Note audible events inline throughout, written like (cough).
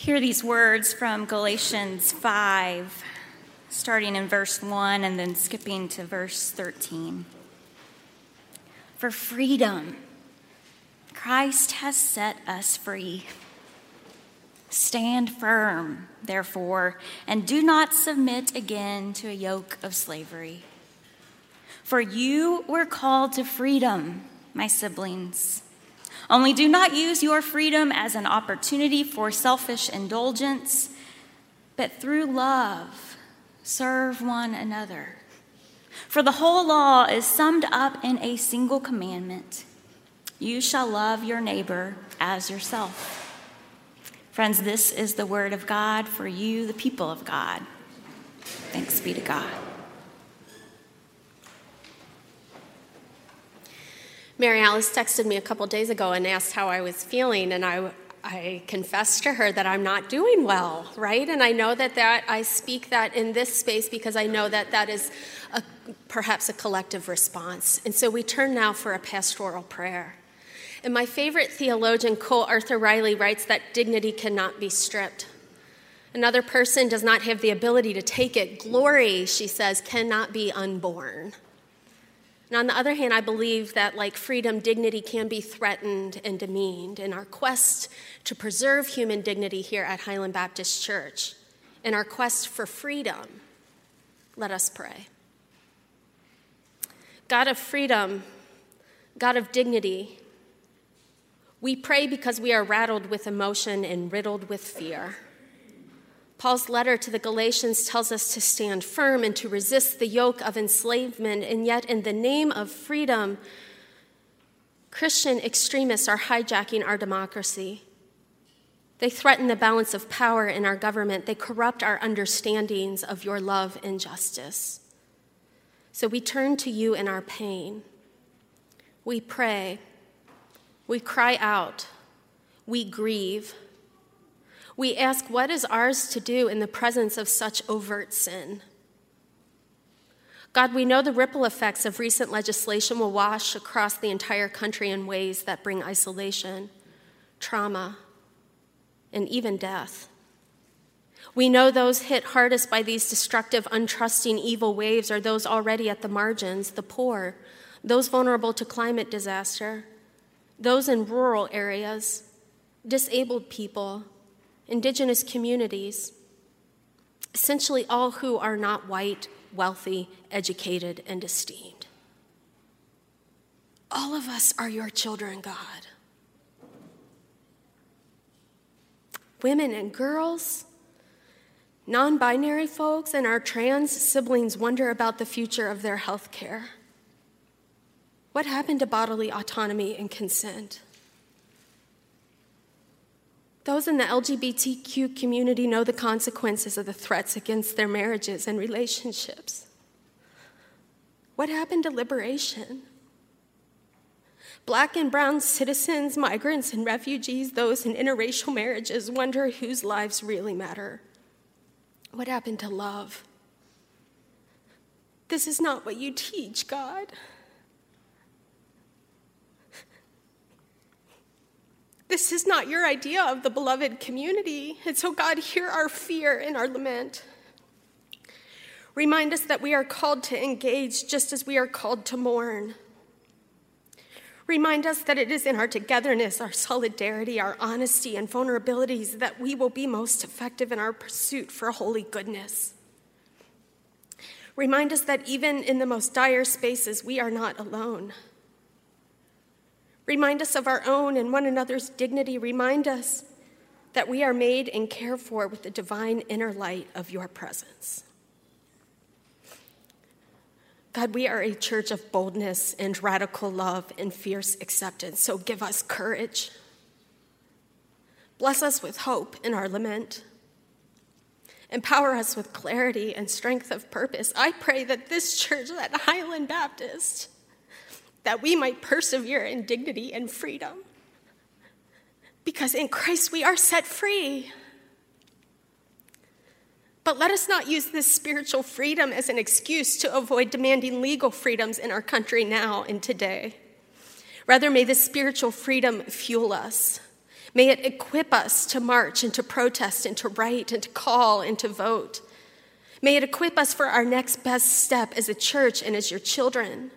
hear these words from Galatians 5, starting in verse 1 and then skipping to verse 13. For freedom, Christ has set us free. Stand firm, therefore, and do not submit again to a yoke of slavery. For you were called to freedom, my siblings. Only do not use your freedom as an opportunity for selfish indulgence, but through love, serve one another. For the whole law is summed up in a single commandment you shall love your neighbor as yourself. Friends, this is the word of God for you, the people of God. Thanks be to God. Mary Alice texted me a couple days ago and asked how I was feeling, and I, I confessed to her that I'm not doing well, right? And I know that, that I speak that in this space because I know that that is a, perhaps a collective response. And so we turn now for a pastoral prayer. And my favorite theologian, Cole Arthur Riley, writes that dignity cannot be stripped. Another person does not have the ability to take it. Glory, she says, cannot be unborn. And on the other hand, I believe that, like freedom, dignity can be threatened and demeaned. In our quest to preserve human dignity here at Highland Baptist Church, in our quest for freedom, let us pray. God of freedom, God of dignity, we pray because we are rattled with emotion and riddled with fear. Paul's letter to the Galatians tells us to stand firm and to resist the yoke of enslavement, and yet, in the name of freedom, Christian extremists are hijacking our democracy. They threaten the balance of power in our government. They corrupt our understandings of your love and justice. So we turn to you in our pain. We pray. We cry out. We grieve. We ask, what is ours to do in the presence of such overt sin? God, we know the ripple effects of recent legislation will wash across the entire country in ways that bring isolation, trauma, and even death. We know those hit hardest by these destructive, untrusting, evil waves are those already at the margins, the poor, those vulnerable to climate disaster, those in rural areas, disabled people, indigenous communities, essentially all who are not white, wealthy, educated, and esteemed. All of us are your children, God. Women and girls, non binary folks, and our trans siblings wonder about the future of their health care. What happened to bodily autonomy and consent? Those in the LGBTQ community know the consequences of the threats against their marriages and relationships. What happened to liberation? Black and brown citizens, migrants, and refugees, those in interracial marriages, wonder whose lives really matter. What happened to love? This is not what you teach, God. This is not your idea of the beloved community. And so, God, hear our fear and our lament. Remind us that we are called to engage just as we are called to mourn. Remind us that it is in our togetherness, our solidarity, our honesty, and vulnerabilities that we will be most effective in our pursuit for holy goodness. Remind us that even in the most dire spaces, we are not alone. Remind us of our own and one another's dignity. Remind us that we are made and cared for with the divine inner light of your presence. God, we are a church of boldness and radical love and fierce acceptance, so give us courage. Bless us with hope in our lament. Empower us with clarity and strength of purpose. I pray that this church, that Highland Baptist, that we might persevere in dignity and freedom. Because in Christ we are set free. But let us not use this spiritual freedom as an excuse to avoid demanding legal freedoms in our country now and today. Rather, may this spiritual freedom fuel us. May it equip us to march and to protest and to write and to call and to vote. May it equip us for our next best step as a church and as your children.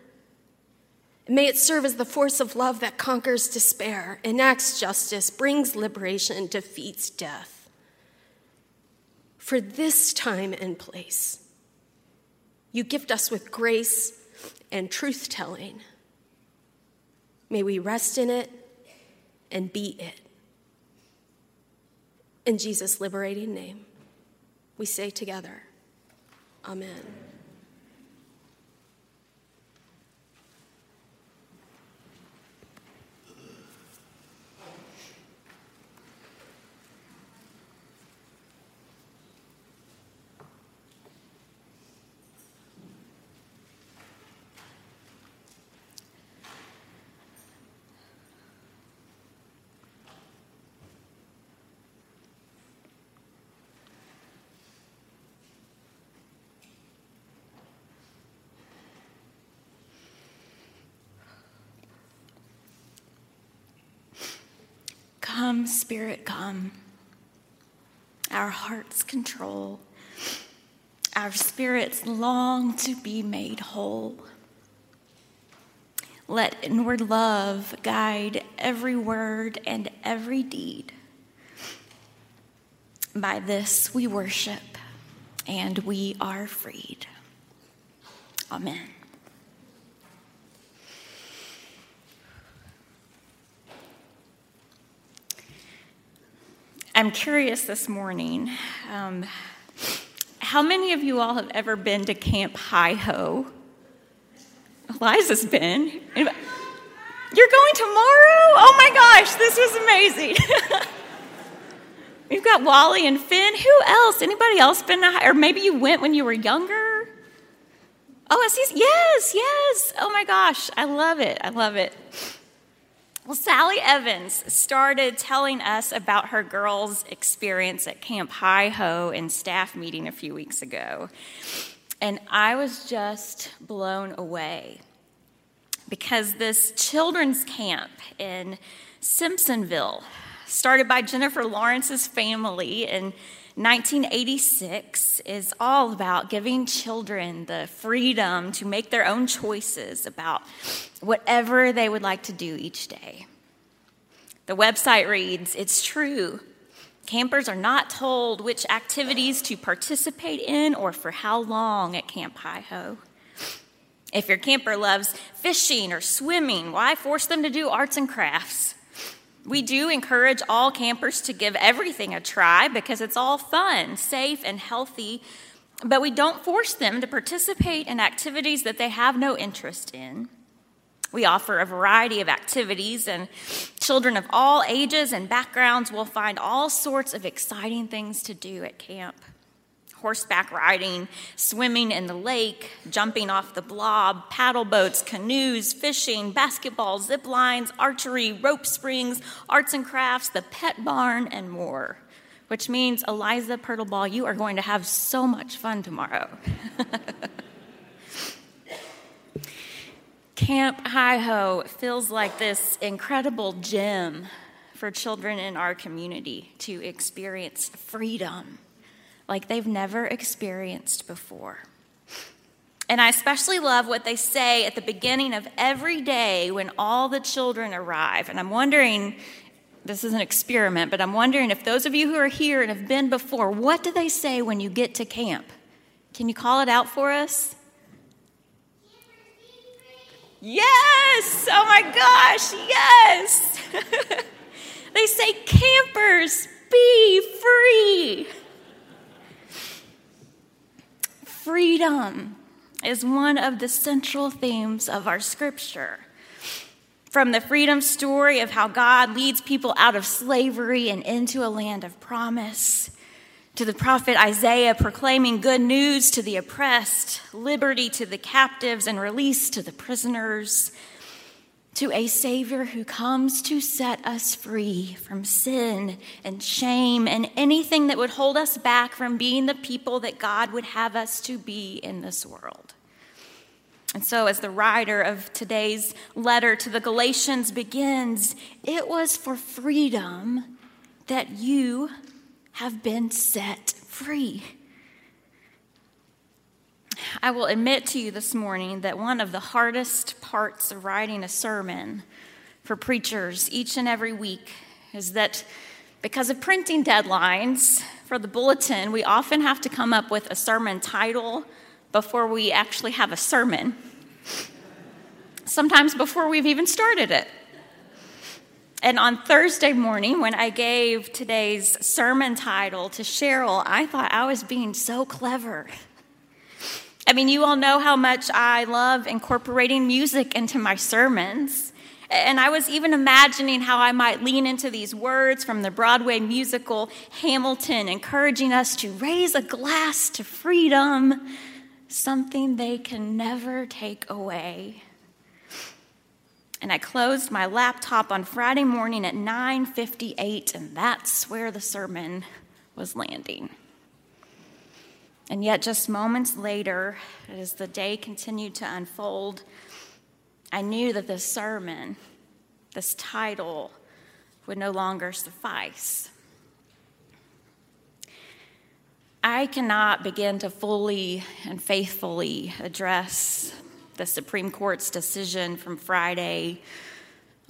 May it serve as the force of love that conquers despair, enacts justice, brings liberation, defeats death. For this time and place, you gift us with grace and truth telling. May we rest in it and be it. In Jesus' liberating name, we say together, Amen. Come, Spirit, come. Our hearts control. Our spirits long to be made whole. Let inward love guide every word and every deed. By this we worship and we are freed. Amen. I'm curious this morning. Um, how many of you all have ever been to Camp Hi Ho? Eliza's been. You're going tomorrow? Oh my gosh, this was amazing. (laughs) We've got Wally and Finn. Who else? Anybody else been to, or maybe you went when you were younger? Oh, yes, yes. Oh my gosh, I love it. I love it. Well, Sally Evans started telling us about her girls' experience at Camp Hi Ho in staff meeting a few weeks ago. And I was just blown away because this children's camp in Simpsonville, started by Jennifer Lawrence's family in 1986 is all about giving children the freedom to make their own choices about whatever they would like to do each day. The website reads It's true. Campers are not told which activities to participate in or for how long at Camp Hi Ho. If your camper loves fishing or swimming, why force them to do arts and crafts? We do encourage all campers to give everything a try because it's all fun, safe, and healthy, but we don't force them to participate in activities that they have no interest in. We offer a variety of activities, and children of all ages and backgrounds will find all sorts of exciting things to do at camp horseback riding, swimming in the lake, jumping off the blob, paddle boats, canoes, fishing, basketball, zip lines, archery, rope springs, arts and crafts, the pet barn, and more. Which means, Eliza Purtleball, you are going to have so much fun tomorrow. (laughs) Camp Hi Ho feels like this incredible gem for children in our community to experience freedom like they've never experienced before. And I especially love what they say at the beginning of every day when all the children arrive. And I'm wondering, this is an experiment, but I'm wondering if those of you who are here and have been before, what do they say when you get to camp? Can you call it out for us? Yes! Oh my gosh, yes! (laughs) they say, campers, be free. Freedom is one of the central themes of our scripture. From the freedom story of how God leads people out of slavery and into a land of promise, to the prophet Isaiah proclaiming good news to the oppressed, liberty to the captives, and release to the prisoners to a Savior who comes to set us free from sin and shame and anything that would hold us back from being the people that God would have us to be in this world. And so, as the writer of today's letter to the Galatians begins, it was for freedom that you have been set free. I will admit to you this morning that one of the hardest parts of writing a sermon for preachers each and every week is that because of printing deadlines for the bulletin, we often have to come up with a sermon title before we actually have a sermon. Sometimes before we've even started it. And on Thursday morning, when I gave today's sermon title to Cheryl, I thought I was being so clever. I mean, you all know how much I love incorporating music into my sermons. And I was even imagining how I might lean into these words from the Broadway musical Hamilton, encouraging us to raise a glass to freedom, something they can never take away and I closed my laptop on Friday morning at 9:58 and that's where the sermon was landing. And yet just moments later as the day continued to unfold, I knew that this sermon, this title would no longer suffice. I cannot begin to fully and faithfully address the Supreme Court's decision from Friday,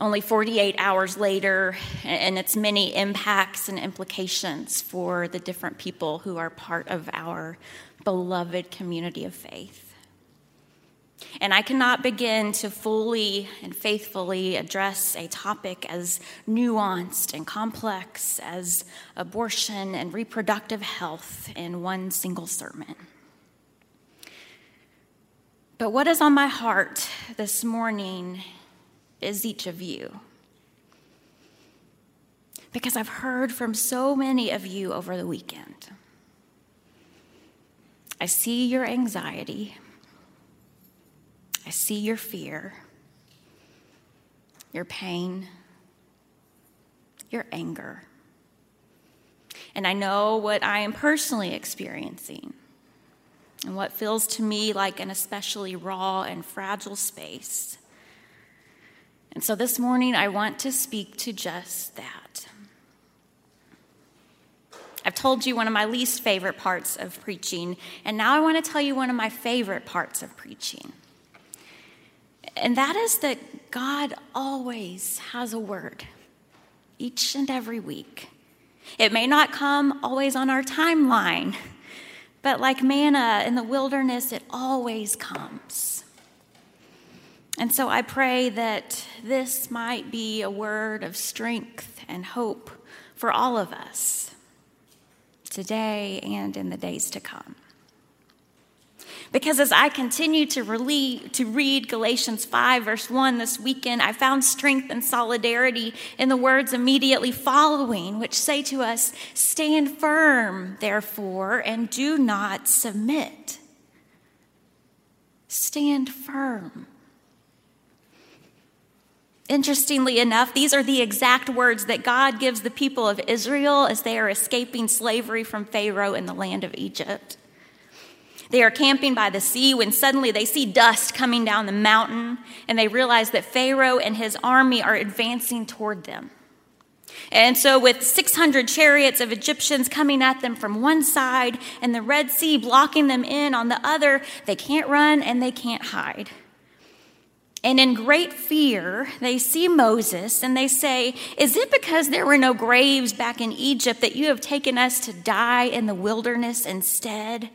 only 48 hours later, and its many impacts and implications for the different people who are part of our beloved community of faith. And I cannot begin to fully and faithfully address a topic as nuanced and complex as abortion and reproductive health in one single sermon. But what is on my heart this morning is each of you. Because I've heard from so many of you over the weekend. I see your anxiety. I see your fear, your pain, your anger. And I know what I am personally experiencing and what feels to me like an especially raw and fragile space. And so this morning, I want to speak to just that. I've told you one of my least favorite parts of preaching, and now I want to tell you one of my favorite parts of preaching. And that is that God always has a word each and every week. It may not come always on our timeline. But like manna in the wilderness, it always comes. And so I pray that this might be a word of strength and hope for all of us today and in the days to come. Because as I continue to, read, to read Galatians 5, verse 1 this weekend, I found strength and solidarity in the words immediately following, which say to us, Stand firm, therefore, and do not submit. Stand firm. Interestingly enough, these are the exact words that God gives the people of Israel as they are escaping slavery from Pharaoh in the land of Egypt. They are camping by the sea when suddenly they see dust coming down the mountain and they realize that Pharaoh and his army are advancing toward them. And so, with 600 chariots of Egyptians coming at them from one side and the Red Sea blocking them in on the other, they can't run and they can't hide. And in great fear, they see Moses and they say, Is it because there were no graves back in Egypt that you have taken us to die in the wilderness instead?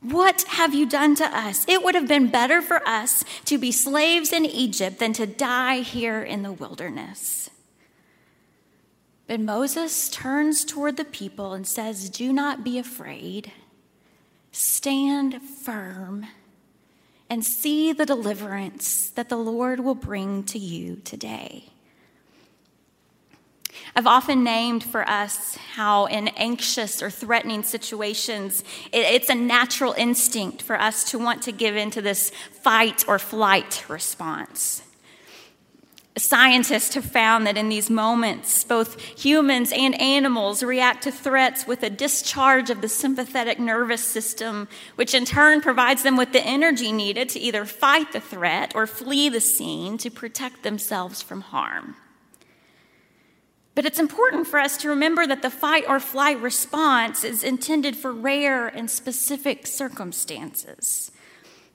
What have you done to us? It would have been better for us to be slaves in Egypt than to die here in the wilderness. But Moses turns toward the people and says, Do not be afraid. Stand firm and see the deliverance that the Lord will bring to you today. I've often named for us how, in anxious or threatening situations, it's a natural instinct for us to want to give into this fight or flight response. Scientists have found that in these moments, both humans and animals react to threats with a discharge of the sympathetic nervous system, which in turn provides them with the energy needed to either fight the threat or flee the scene to protect themselves from harm. But it's important for us to remember that the fight or flight response is intended for rare and specific circumstances.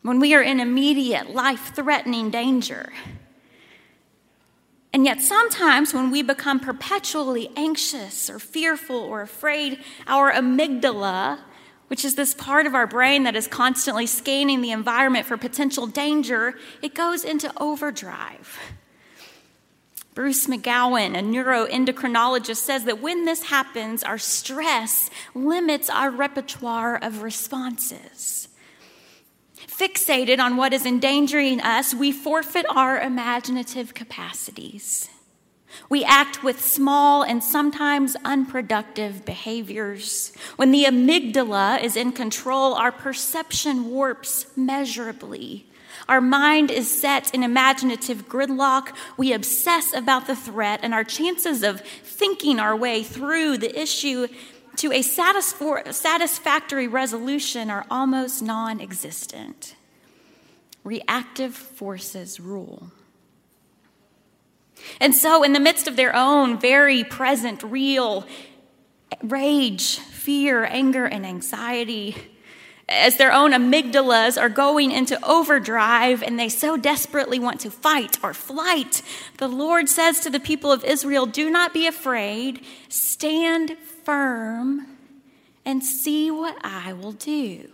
When we are in immediate, life threatening danger. And yet, sometimes when we become perpetually anxious or fearful or afraid, our amygdala, which is this part of our brain that is constantly scanning the environment for potential danger, it goes into overdrive. Bruce McGowan, a neuroendocrinologist, says that when this happens, our stress limits our repertoire of responses. Fixated on what is endangering us, we forfeit our imaginative capacities. We act with small and sometimes unproductive behaviors. When the amygdala is in control, our perception warps measurably. Our mind is set in imaginative gridlock. We obsess about the threat, and our chances of thinking our way through the issue to a satisfactory resolution are almost non existent. Reactive forces rule. And so, in the midst of their own very present, real rage, fear, anger, and anxiety, as their own amygdalas are going into overdrive and they so desperately want to fight or flight, the Lord says to the people of Israel, Do not be afraid, stand firm, and see what I will do.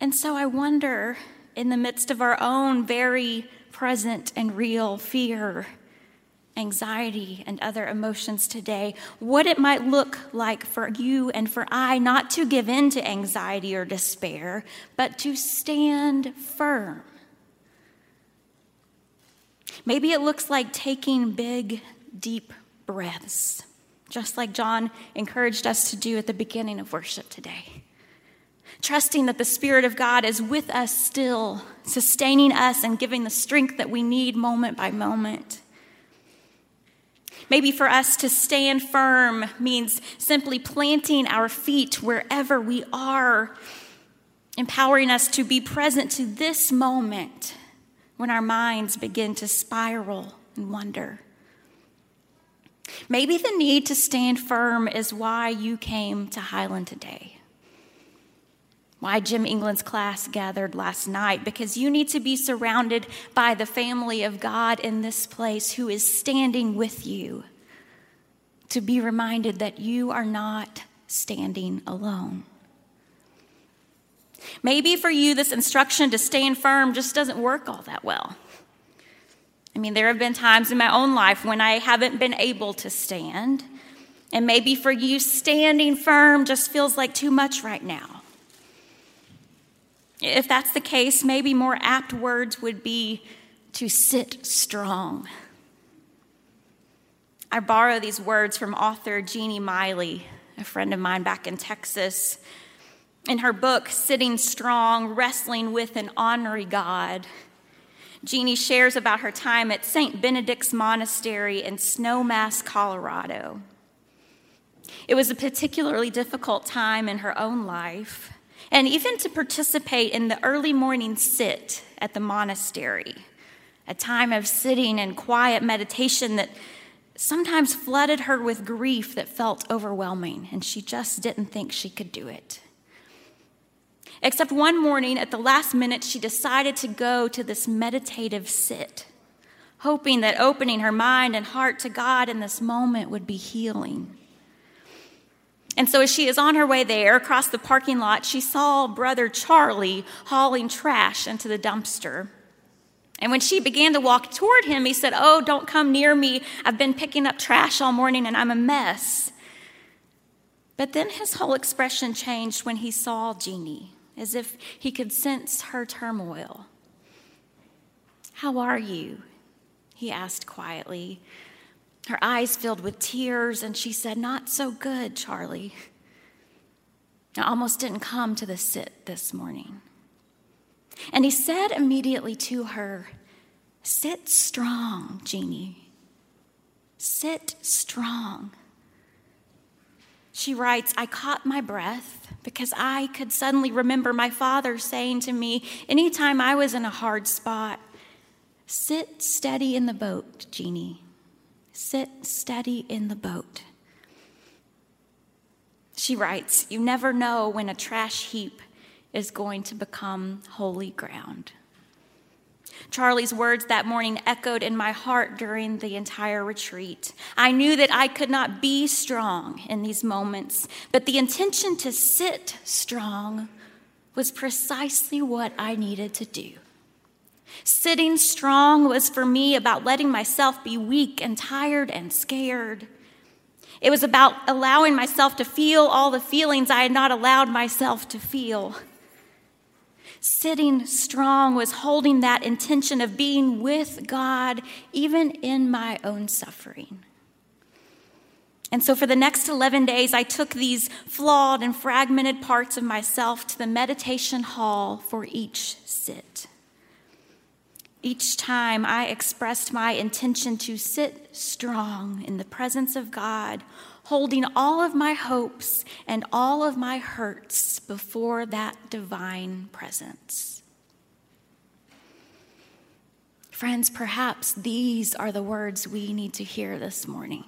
And so I wonder, in the midst of our own very present and real fear, anxiety, and other emotions today, what it might look like for you and for I not to give in to anxiety or despair, but to stand firm. Maybe it looks like taking big, deep breaths, just like John encouraged us to do at the beginning of worship today. Trusting that the Spirit of God is with us still, sustaining us and giving the strength that we need moment by moment. Maybe for us to stand firm means simply planting our feet wherever we are, empowering us to be present to this moment when our minds begin to spiral and wonder. Maybe the need to stand firm is why you came to Highland today. Why Jim England's class gathered last night, because you need to be surrounded by the family of God in this place who is standing with you. To be reminded that you are not standing alone. Maybe for you, this instruction to stand firm just doesn't work all that well. I mean, there have been times in my own life when I haven't been able to stand. And maybe for you, standing firm just feels like too much right now. If that's the case, maybe more apt words would be to sit strong. I borrow these words from author Jeanie Miley, a friend of mine back in Texas. In her book, Sitting Strong Wrestling with an Ornery God, Jeanie shares about her time at St. Benedict's Monastery in Snowmass, Colorado. It was a particularly difficult time in her own life, and even to participate in the early morning sit at the monastery, a time of sitting and quiet meditation that sometimes flooded her with grief that felt overwhelming, and she just didn't think she could do it. Except one morning, at the last minute, she decided to go to this meditative sit, hoping that opening her mind and heart to God in this moment would be healing. And so, as she is on her way there across the parking lot, she saw brother Charlie hauling trash into the dumpster. And when she began to walk toward him, he said, Oh, don't come near me. I've been picking up trash all morning and I'm a mess. But then his whole expression changed when he saw Jeanie as if he could sense her turmoil. How are you? He asked quietly. Her eyes filled with tears, and she said, Not so good, Charlie. I almost didn't come to the sit this morning. And he said immediately to her, Sit strong, Jeanie. Sit strong. She writes, I caught my breath because I could suddenly remember my father saying to me anytime I was in a hard spot, Sit steady in the boat, Jeanie. Sit steady in the boat. She writes, You never know when a trash heap is going to become holy ground. Charlie's words that morning echoed in my heart during the entire retreat. I knew that I could not be strong in these moments, but the intention to sit strong was precisely what I needed to do. Sitting strong was for me about letting myself be weak and tired and scared. It was about allowing myself to feel all the feelings I had not allowed myself to feel. Sitting strong was holding that intention of being with God, even in my own suffering. And so, for the next 11 days, I took these flawed and fragmented parts of myself to the meditation hall for each sit. Each time I expressed my intention to sit strong in the presence of God, holding all of my hopes and all of my hurts before that divine presence. Friends, perhaps these are the words we need to hear this morning.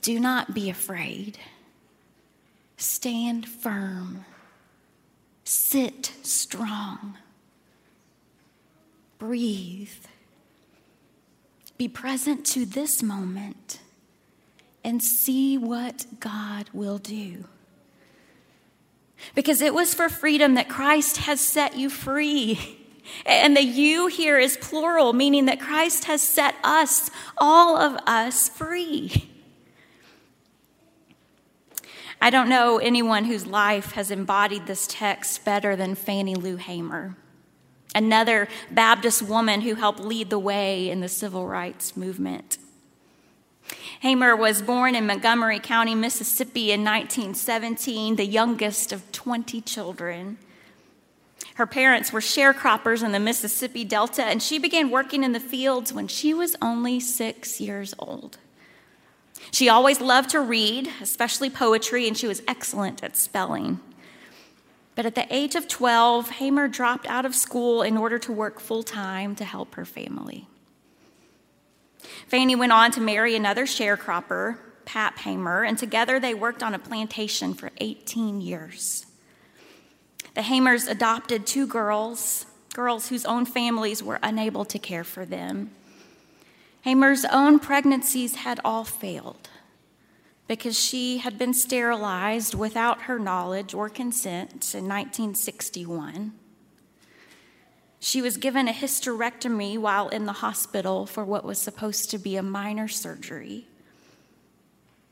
Do not be afraid. Stand firm. Sit strong. Breathe. Be present to this moment and see what God will do. Because it was for freedom that Christ has set you free. (laughs) And the you here is plural, meaning that Christ has set us, all of us, free. I don't know anyone whose life has embodied this text better than Fannie Lou Hamer, another Baptist woman who helped lead the way in the civil rights movement. Hamer was born in Montgomery County, Mississippi in 1917, the youngest of 20 children. Her parents were sharecroppers in the Mississippi Delta, and she began working in the fields when she was only six years old. She always loved to read, especially poetry, and she was excellent at spelling. But at the age of 12, Hamer dropped out of school in order to work full time to help her family. Fannie went on to marry another sharecropper, Pap Hamer, and together they worked on a plantation for 18 years. The Hamers adopted two girls, girls whose own families were unable to care for them. Hamer's own pregnancies had all failed because she had been sterilized without her knowledge or consent in 1961. She was given a hysterectomy while in the hospital for what was supposed to be a minor surgery,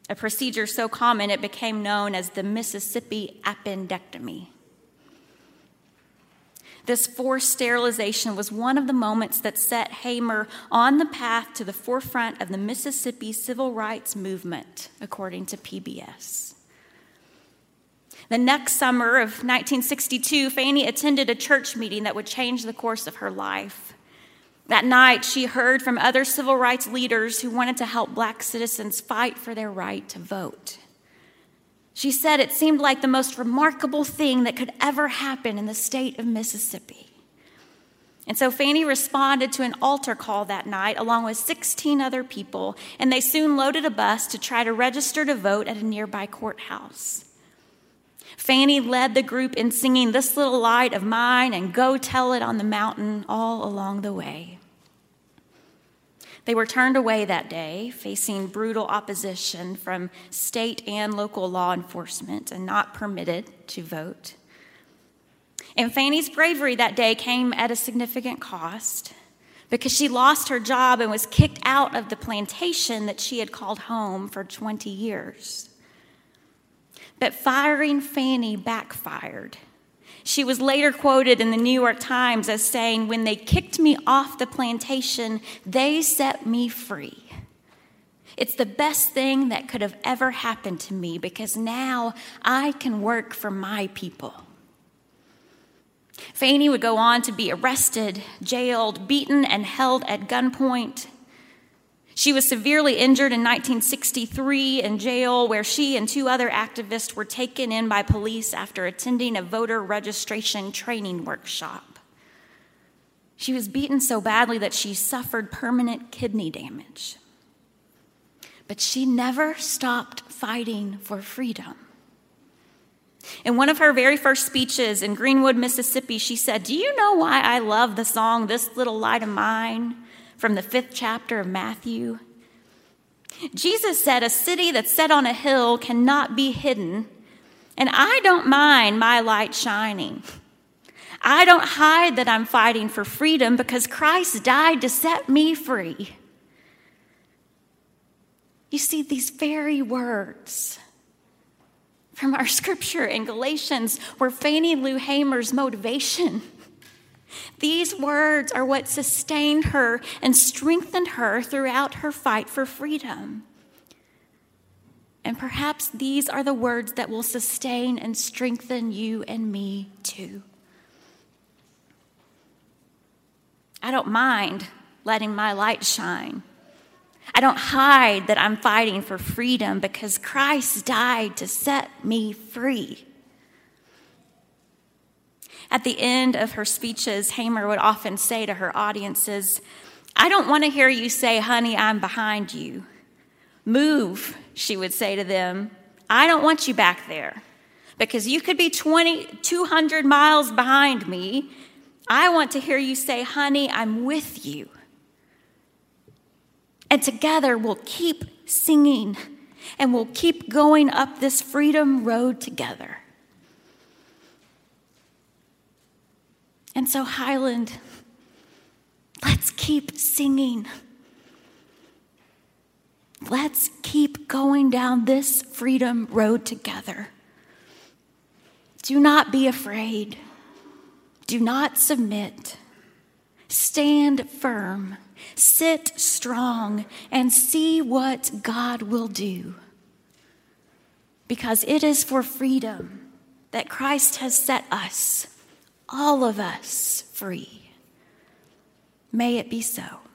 a procedure so common it became known as the Mississippi appendectomy. This forced sterilization was one of the moments that set Hamer on the path to the forefront of the Mississippi civil rights movement, according to PBS. The next summer of 1962, Fannie attended a church meeting that would change the course of her life. That night, she heard from other civil rights leaders who wanted to help black citizens fight for their right to vote. She said it seemed like the most remarkable thing that could ever happen in the state of Mississippi. And so Fannie responded to an altar call that night along with 16 other people, and they soon loaded a bus to try to register to vote at a nearby courthouse. Fannie led the group in singing This Little Light of Mine and Go Tell It on the Mountain all along the way. They were turned away that day, facing brutal opposition from state and local law enforcement and not permitted to vote. And Fannie's bravery that day came at a significant cost because she lost her job and was kicked out of the plantation that she had called home for 20 years. But firing Fannie backfired she was later quoted in the New York Times as saying, When they kicked me off the plantation, they set me free. It's the best thing that could have ever happened to me because now I can work for my people. Fannie would go on to be arrested, jailed, beaten, and held at gunpoint. She was severely injured in 1963 in jail, where she and two other activists were taken in by police after attending a voter registration training workshop. She was beaten so badly that she suffered permanent kidney damage. but she never stopped fighting for freedom. In one of her very first speeches in Greenwood, Mississippi, she said, Do you know why I love the song This Little Light of Mine from the fifth chapter of Matthew? Jesus said, A city that's set on a hill cannot be hidden, and I don't mind my light shining. I don't hide that I'm fighting for freedom because Christ died to set me free. You see, these very words from our (laughs) scripture in Galatians were Fannie Lou Hamer's motivation. These words are what sustained her and strengthened her throughout her fight for freedom. And perhaps these are the words that will sustain and strengthen you and me too. I don't mind letting my light shine. I don't hide that I'm fighting for freedom because Christ died to set me free. At the end of her speeches, Hamer would often say to her audiences, I don't want to hear you say, honey, I'm behind you. Move, she would say to them. I don't want you back there because you could be 20, 200 miles behind me. I want to hear you say, honey, I'm with you. And together we'll keep singing and we'll keep going up this freedom road together. And so, Highland, let's keep singing. Let's keep going down this freedom road together. Do not be afraid. Do not submit. Stand firm. Sit strong and see what God will do. Because it is for freedom that Christ has set us all of us free. May it be so.